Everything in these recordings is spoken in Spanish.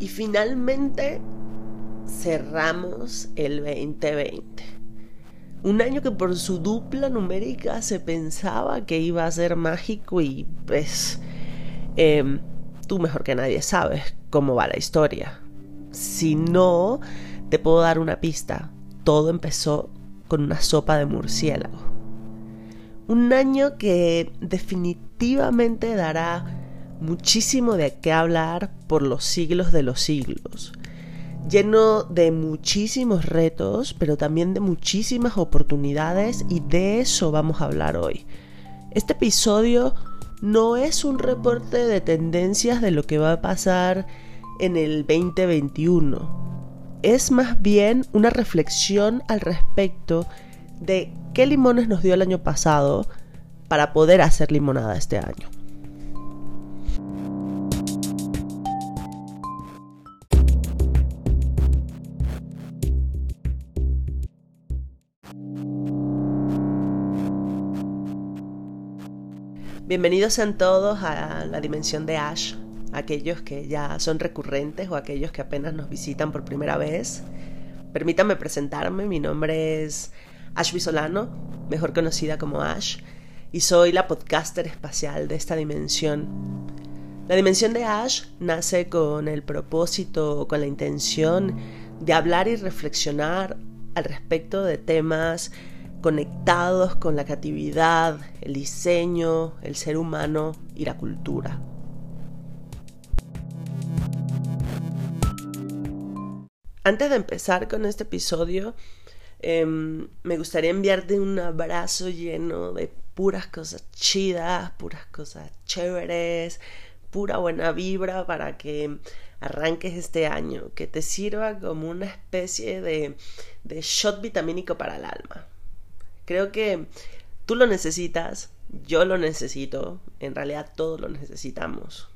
Y finalmente cerramos el 2020. Un año que por su dupla numérica se pensaba que iba a ser mágico y pues em, tú mejor que nadie sabes cómo va la historia. Si no, te puedo dar una pista. Todo empezó con una sopa de murciélago. Un año que definitivamente dará muchísimo de qué hablar por los siglos de los siglos lleno de muchísimos retos, pero también de muchísimas oportunidades y de eso vamos a hablar hoy. Este episodio no es un reporte de tendencias de lo que va a pasar en el 2021. Es más bien una reflexión al respecto de qué limones nos dio el año pasado para poder hacer limonada este año. Bienvenidos sean todos a la dimensión de Ash, aquellos que ya son recurrentes o aquellos que apenas nos visitan por primera vez. Permítanme presentarme, mi nombre es Ash Bisolano, mejor conocida como Ash, y soy la podcaster espacial de esta dimensión. La dimensión de Ash nace con el propósito, con la intención de hablar y reflexionar al respecto de temas conectados con la creatividad, el diseño, el ser humano y la cultura. Antes de empezar con este episodio, em, me gustaría enviarte un abrazo lleno de puras cosas chidas, puras cosas chéveres, pura buena vibra para que arranques este año, que te sirva como una especie de, shot vitamínico para el alma. Creo que tú lo necesitas, yo lo necesito, en realidad todos lo necesitamos.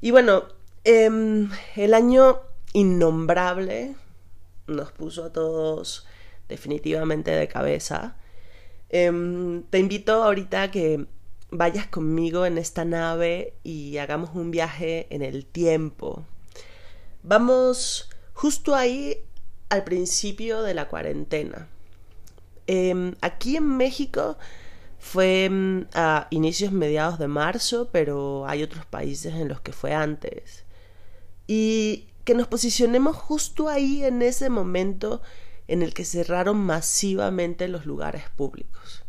Y bueno, em, el año innombrable nos puso a todos definitivamente de cabeza. Em, te invito ahorita a que vayas conmigo en esta nave y hagamos un viaje en el tiempo. Vamos justo ahí al principio de la cuarentena. Em, aquí en México fue em, a inicios mediados de marzo, pero hay otros países en los que fue antes. Y que nos posicionemos justo ahí en ese momento en el que cerraron masivamente los lugares públicos.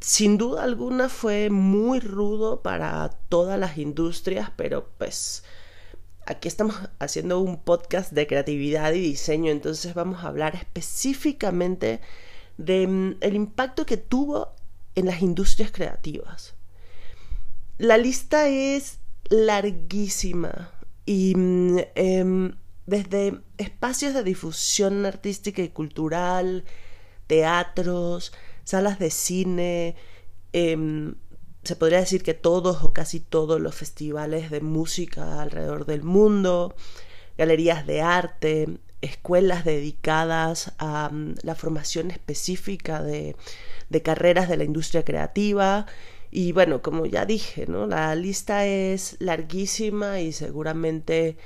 Sin duda alguna fue muy rudo para todas las industrias, pero pues aquí estamos haciendo un podcast de creatividad y diseño, entonces vamos a hablar específicamente del mm, impacto que tuvo en las industrias creativas. La lista es larguísima y mm, em, desde espacios de difusión artística y cultural, teatros, salas de cine, em, se podría decir que todos o casi todos los festivales de música alrededor del mundo, galerías de arte, escuelas dedicadas a mm, la formación específica de, de, carreras de la industria creativa. Y bueno, como ya dije, ¿no? La lista es larguísima y seguramente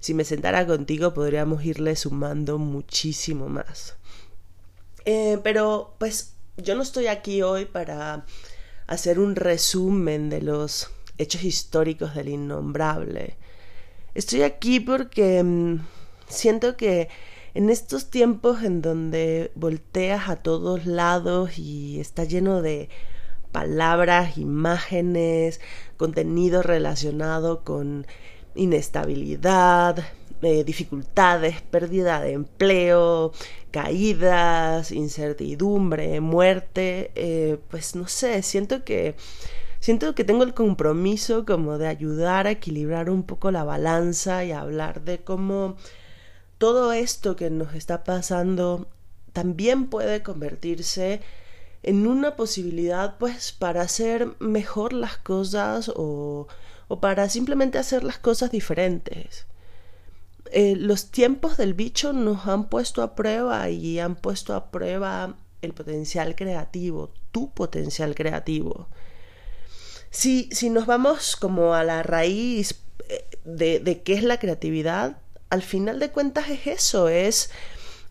si me sentara contigo podríamos irle sumando muchísimo más. Eh, pero pues yo no estoy aquí hoy para hacer un resumen de los hechos históricos del innombrable. Estoy aquí porque mm, siento que en estos tiempos en donde volteas a todos lados y está lleno de palabras, imágenes, contenido relacionado con inestabilidad, eh, dificultades, pérdida de empleo, caídas, incertidumbre, muerte, eh, pues no sé, siento que siento que tengo el compromiso como de ayudar a equilibrar un poco la balanza y hablar de cómo todo esto que nos está pasando también puede convertirse en una posibilidad pues para hacer mejor las cosas o, o para simplemente hacer las cosas diferentes. Eh, los tiempos del bicho nos han puesto a prueba y han puesto a prueba el potencial creativo, tu potencial creativo. si, si nos vamos como a la raíz eh, de, de qué es la creatividad, al final de cuentas es eso, es,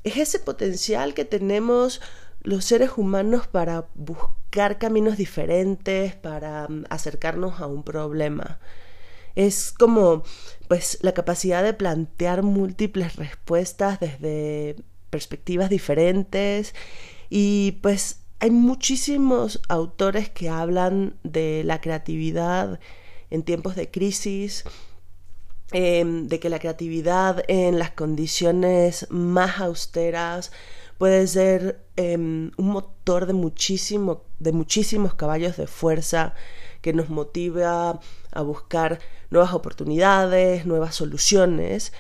es ese potencial que tenemos los seres humanos para buscar caminos diferentes, para mm, acercarnos a un problema. Es como pues la capacidad de plantear múltiples respuestas desde perspectivas diferentes y pues hay muchísimos autores que hablan de la creatividad en tiempos de crisis, em, de que la creatividad en las condiciones más austeras puede ser em, un motor de, muchísimo, de muchísimos caballos de fuerza que nos motiva a buscar nuevas oportunidades, nuevas soluciones.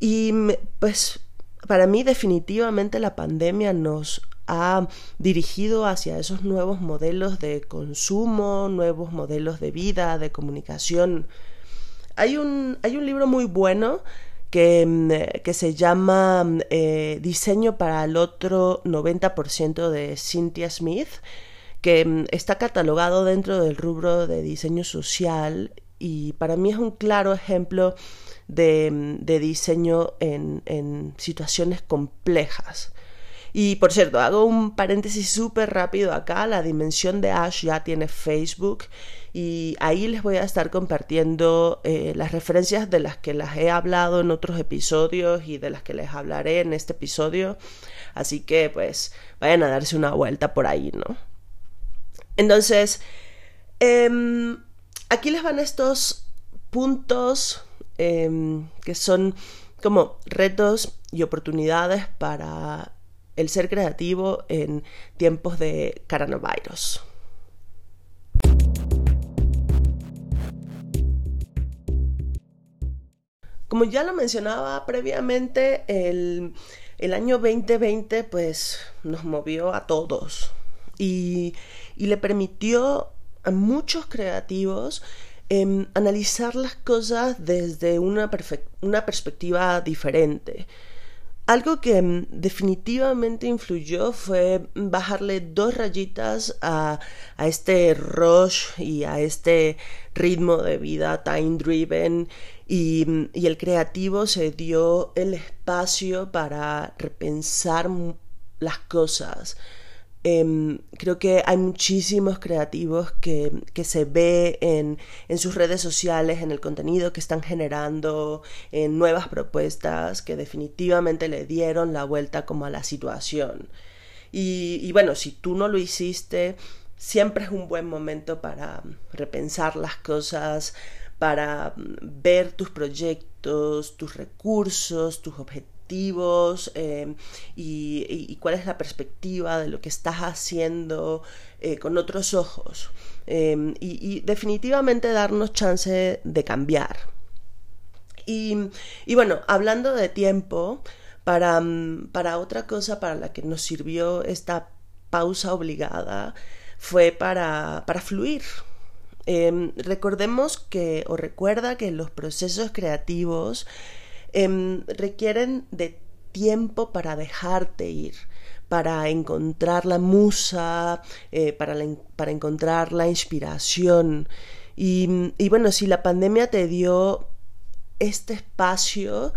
Y pues para mí definitivamente la pandemia nos ha dirigido hacia esos nuevos modelos de consumo, nuevos modelos de vida, de comunicación. Hay un, hay un libro muy bueno que, mm, que se llama eh, Diseño para el otro 90% de Cynthia Smith, que mm, está catalogado dentro del rubro de diseño social y para mí es un claro ejemplo de, mm, de diseño en, en situaciones complejas. Y por cierto, hago un paréntesis súper rápido acá. La dimensión de Ash ya tiene Facebook y ahí les voy a estar compartiendo eh, las referencias de las que las he hablado en otros episodios y de las que les hablaré en este episodio. Así que pues vayan a darse una vuelta por ahí, ¿no? Entonces, em, aquí les van estos puntos em, que son como retos y oportunidades para el ser creativo en tiempos de coronavirus. Como ya lo mencionaba previamente, el, año 2020 pues nos movió a todos y, le permitió a muchos creativos em, analizar las cosas desde una, una perspectiva diferente. Algo que mm, definitivamente influyó fue bajarle dos rayitas a, este rush y a este ritmo de vida time driven y, mm, y el creativo se dio el espacio para repensar las cosas, Em, creo que hay muchísimos creativos que, que se ve en, en, sus redes sociales, en el contenido que están generando, en nuevas propuestas que definitivamente le dieron la vuelta como a la situación. Y, y bueno, si tú no lo hiciste, siempre es un buen momento para repensar las cosas, para ver tus proyectos, tus recursos, tus objetivos eh, y, cuál es la perspectiva de lo que estás haciendo eh, con otros ojos. Eh, y, definitivamente darnos chance de cambiar. Y, bueno, hablando de tiempo, para, para otra cosa para la que nos sirvió esta pausa obligada fue para, para fluir. recordemos que, o recuerda que los procesos creativos Em, requieren de tiempo para dejarte ir, para encontrar la musa, eh, para, para, encontrar la inspiración. Y, bueno, si la pandemia te dio este espacio,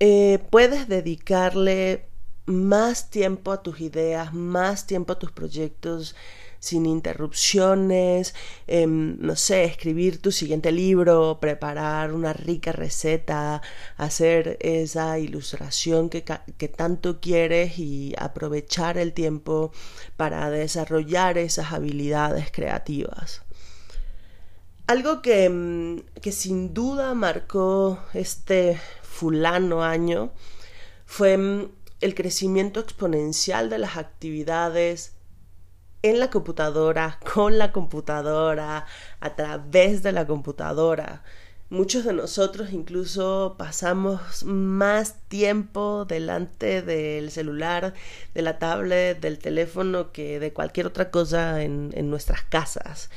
eh, puedes dedicarle más tiempo a tus ideas, más tiempo a tus proyectos, sin interrupciones, em, no sé, escribir tu siguiente libro, preparar una rica receta, hacer esa ilustración que, que tanto quieres y aprovechar el tiempo para desarrollar esas habilidades creativas. Algo que, em, que sin duda marcó este fulano año fue em, el crecimiento exponencial de las actividades en la computadora, con la computadora, a través de la computadora. Muchos de nosotros incluso pasamos más tiempo delante del celular, de la tablet, del teléfono que de cualquier otra cosa en, nuestras casas.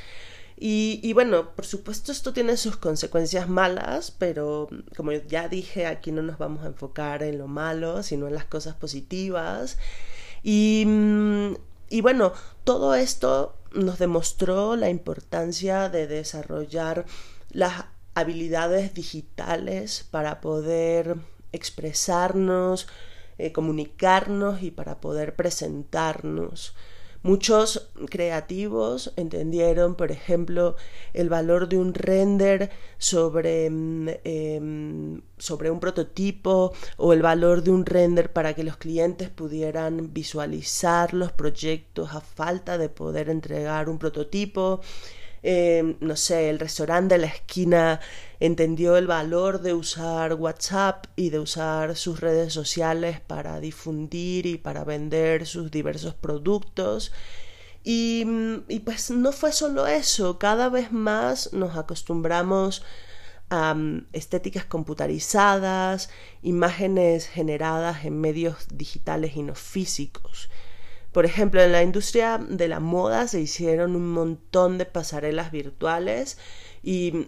Y, y, bueno, por supuesto esto tiene sus consecuencias malas, pero como ya dije, aquí no nos vamos a enfocar en lo malo, sino en las cosas positivas. Y mm, y bueno, todo esto nos demostró la importancia de desarrollar las habilidades digitales para poder expresarnos, eh, comunicarnos y para poder presentarnos. Muchos creativos entendieron, por ejemplo, el valor de un render sobre, mm, em, sobre un prototipo o el valor de un render para que los clientes pudieran visualizar los proyectos a falta de poder entregar un prototipo. Em, no sé, el restaurante de la esquina entendió el valor de usar WhatsApp y de usar sus redes sociales para difundir y para vender sus diversos productos. Y, y pues no fue solo eso, cada vez más nos acostumbramos a mm, estéticas computarizadas, imágenes generadas en medios digitales y no físicos. Por ejemplo, en la industria de la moda se hicieron un montón de pasarelas virtuales y,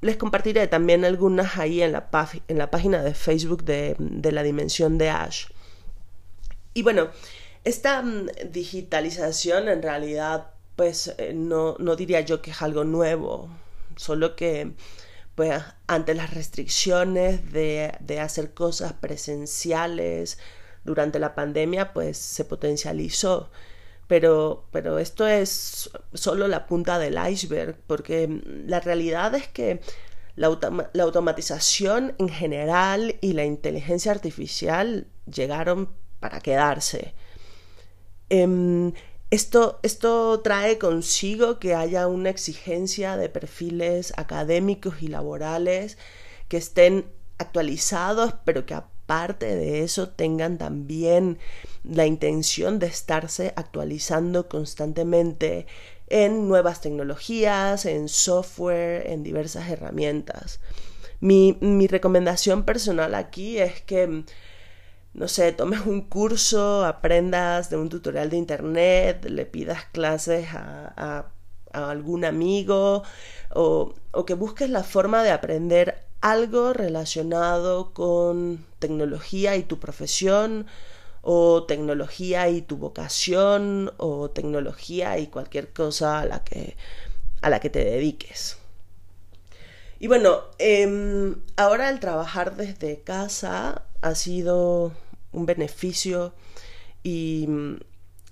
les compartiré también algunas ahí en la, en la página de Facebook de, la dimensión de Ash. Y bueno, esta mm, digitalización en realidad pues eh, no, no diría yo que es algo nuevo, solo que pues ante las restricciones de, de hacer cosas presenciales, durante la pandemia pues se potencializó. Pero, pero esto es solo la punta del iceberg, porque la realidad es que la, automatización en general y la inteligencia artificial llegaron para quedarse. Em, esto, esto, trae consigo que haya una exigencia de perfiles académicos y laborales que estén actualizados, pero que parte de eso tengan también la intención de estarse actualizando constantemente en nuevas tecnologías, en software, en diversas herramientas. Mi, recomendación personal aquí es que, no sé, tomes un curso, aprendas de un tutorial de internet, le pidas clases a, algún amigo o, o que busques la forma de aprender algo relacionado con tecnología y tu profesión o tecnología y tu vocación o tecnología y cualquier cosa a la que, a la que te dediques. Y bueno, em, ahora el trabajar desde casa ha sido un beneficio y mm,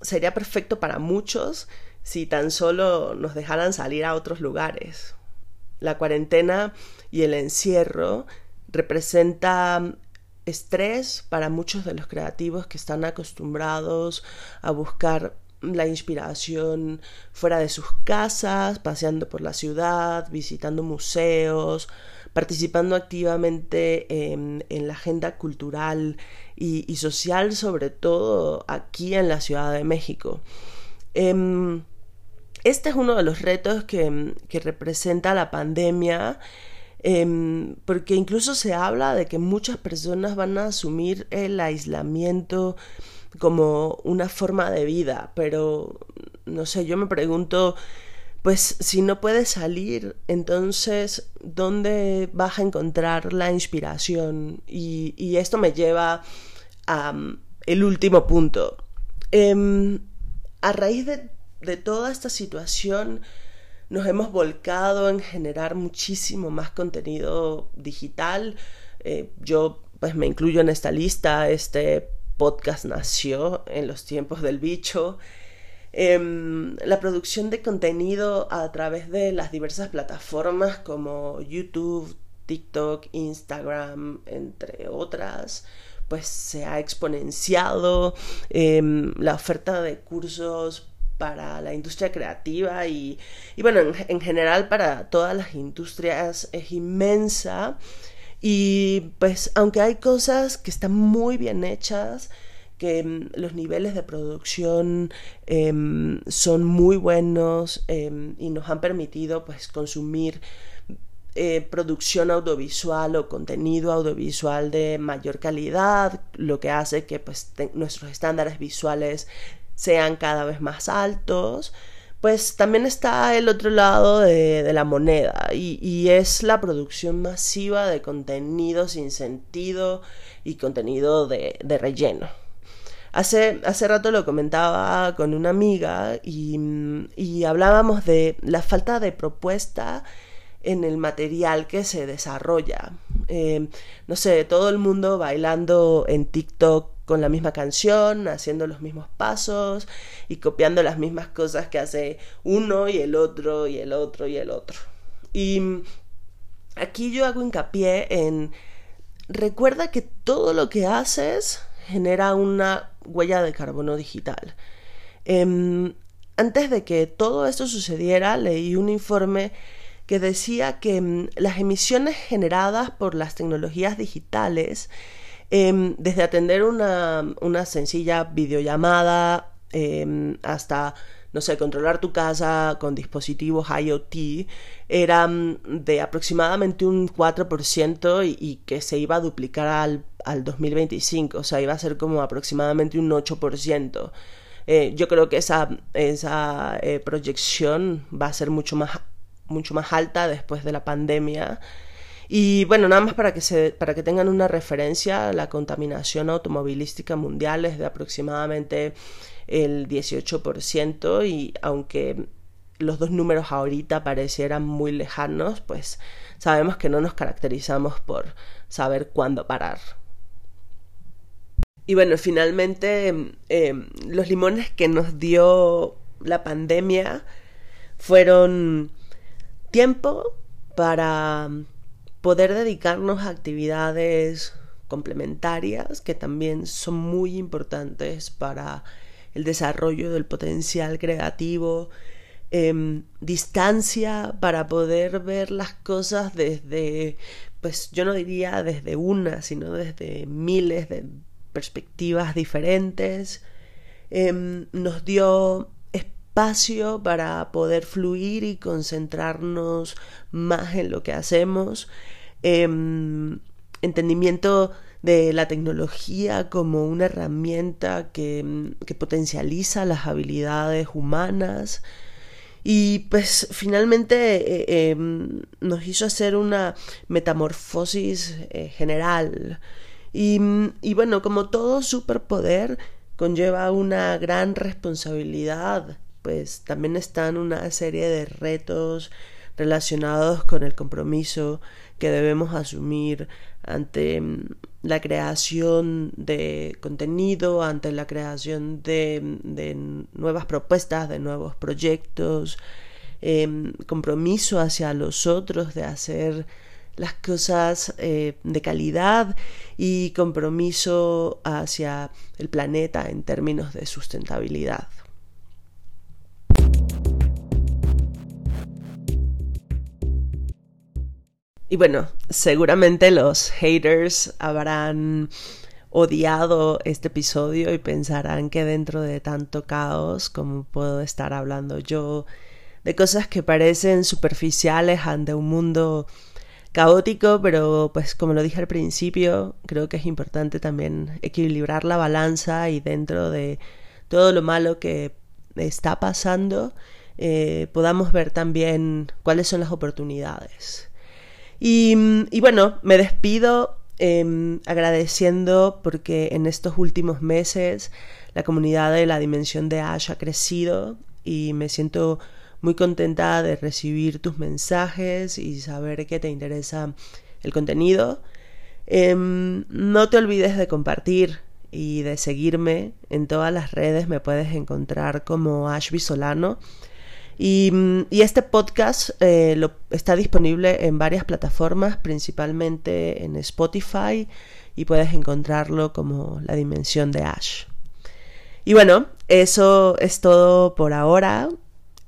sería perfecto para muchos si tan solo nos dejaran salir a otros lugares. La cuarentena y el encierro representa estrés para muchos de los creativos que están acostumbrados a buscar la inspiración fuera de sus casas, paseando por la ciudad, visitando museos, participando activamente en, la agenda cultural y, social, sobre todo aquí en la Ciudad de México. Em, este es uno de los retos que, que representa la pandemia Em, porque incluso se habla de que muchas personas van a asumir el aislamiento como una forma de vida, pero no sé, yo me pregunto, pues si no puedes salir, entonces, ¿dónde vas a encontrar la inspiración? Y, esto me lleva a um, el último punto. Em, a raíz de, de toda esta situación, nos hemos volcado en generar muchísimo más contenido digital. Eh, yo pues me incluyo en esta lista. Este podcast nació en los tiempos del bicho. Em, la producción de contenido a través de las diversas plataformas como YouTube, TikTok, Instagram, entre otras, pues se ha exponenciado. Em, la oferta de cursos para la industria creativa y, bueno, en, general para todas las industrias es inmensa. Y pues aunque hay cosas que están muy bien hechas, que mm, los niveles de producción em, son muy buenos em, y nos han permitido pues consumir eh, producción audiovisual o contenido audiovisual de mayor calidad, lo que hace que pues, nuestros estándares visuales sean cada vez más altos, pues también está el otro lado de, la moneda y, es la producción masiva de contenido sin sentido y contenido de, relleno. Hace, hace rato lo comentaba con una amiga y, hablábamos de la falta de propuesta en el material que se desarrolla. Eh, no sé, todo el mundo bailando en TikTok con la misma canción, haciendo los mismos pasos y copiando las mismas cosas que hace uno y el otro y el otro y el otro. Y aquí yo hago hincapié en recuerda que todo lo que haces genera una huella de carbono digital. Em, antes de que todo esto sucediera, leí un informe que decía que mm, las emisiones generadas por las tecnologías digitales, em, desde atender una, una sencilla videollamada em, hasta, no sé, controlar tu casa con dispositivos IoT, eran de aproximadamente un 4% y, y, que se iba a duplicar al, al 2025, o sea, iba a ser como aproximadamente un 8%. Eh, yo creo que esa, esa eh, proyección va a ser mucho más mucho más alta después de la pandemia. Y bueno, nada más para que, se, para que tengan una referencia, la contaminación automovilística mundial es de aproximadamente el 18% y aunque los dos números ahorita parecieran muy lejanos, pues sabemos que no nos caracterizamos por saber cuándo parar. Y bueno, finalmente eh, los limones que nos dio la pandemia fueron tiempo para poder dedicarnos a actividades complementarias que también son muy importantes para el desarrollo del potencial creativo, eh, distancia para poder ver las cosas desde, pues yo no diría desde una, sino desde miles de perspectivas diferentes. Eh, nos dio espacio para poder fluir y concentrarnos más en lo que hacemos. Em, entendimiento de la tecnología como una herramienta que, que, potencializa las habilidades humanas y pues finalmente eh, em, nos hizo hacer una metamorfosis eh, general y, y bueno como todo superpoder conlleva una gran responsabilidad pues también están una serie de retos relacionados con el compromiso que debemos asumir ante mm, la creación de contenido, ante la creación de, de nuevas propuestas, de nuevos proyectos, eh, compromiso hacia los otros de hacer las cosas eh, de calidad y compromiso hacia el planeta en términos de sustentabilidad. Y bueno, seguramente los haters habrán odiado este episodio y pensarán que dentro de tanto caos como puedo estar hablando yo de cosas que parecen superficiales ante un mundo caótico, pero pues como lo dije al principio, creo que es importante también equilibrar la balanza y dentro de todo lo malo que está pasando, eh, podamos ver también cuáles son las oportunidades. Y, y bueno, me despido eh, agradeciendo porque en estos últimos meses la comunidad de la dimensión de Ash ha crecido y me siento muy contenta de recibir tus mensajes y saber que te interesa el contenido. Eh, no te olvides de compartir y de seguirme en todas las redes. Me puedes encontrar como Ash Solano y, y este podcast eh, lo, está disponible en varias plataformas, principalmente en Spotify, y puedes encontrarlo como La Dimensión de Ash. Y bueno, eso es todo por ahora.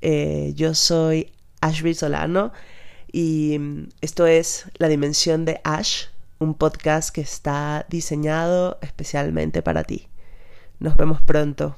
Eh, yo soy Ashby Solano y esto es La Dimensión de Ash, un podcast que está diseñado especialmente para ti. Nos vemos pronto.